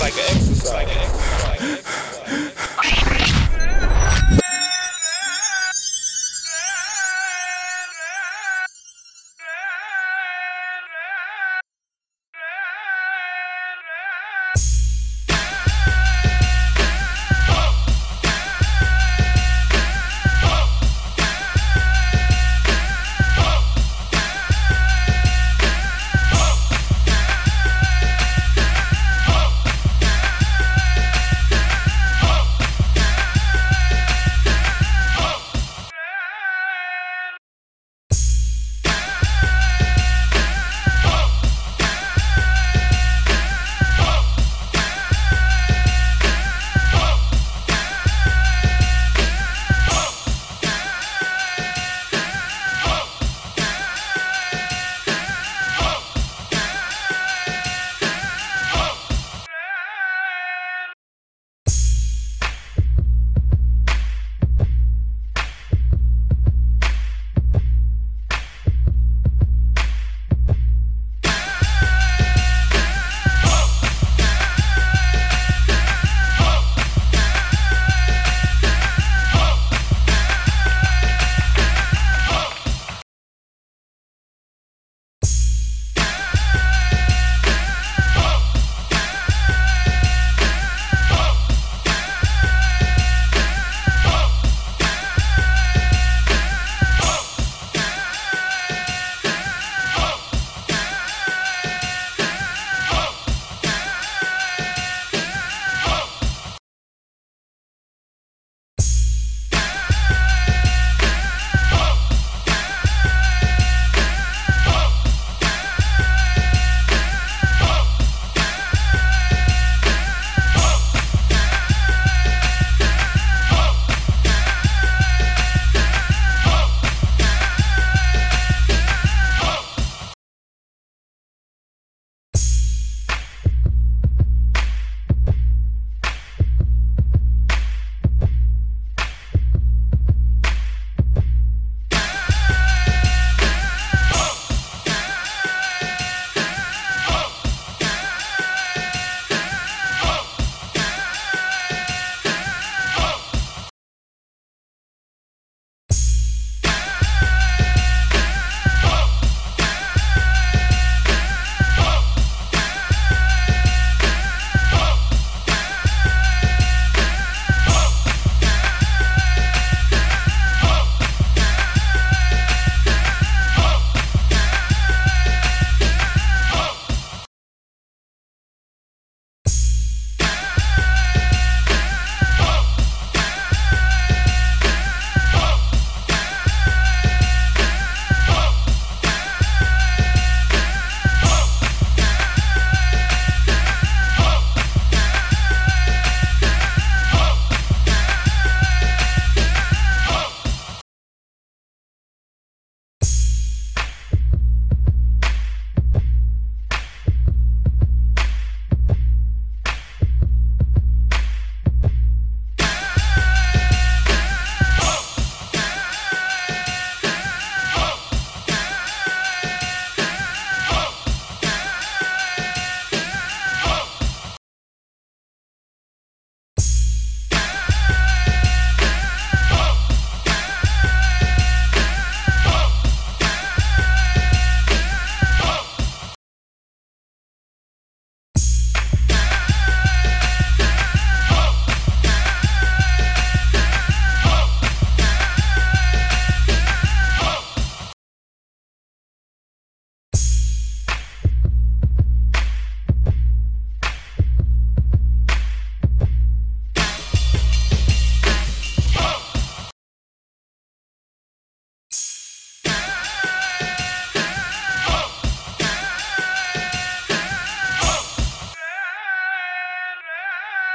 like an exercise.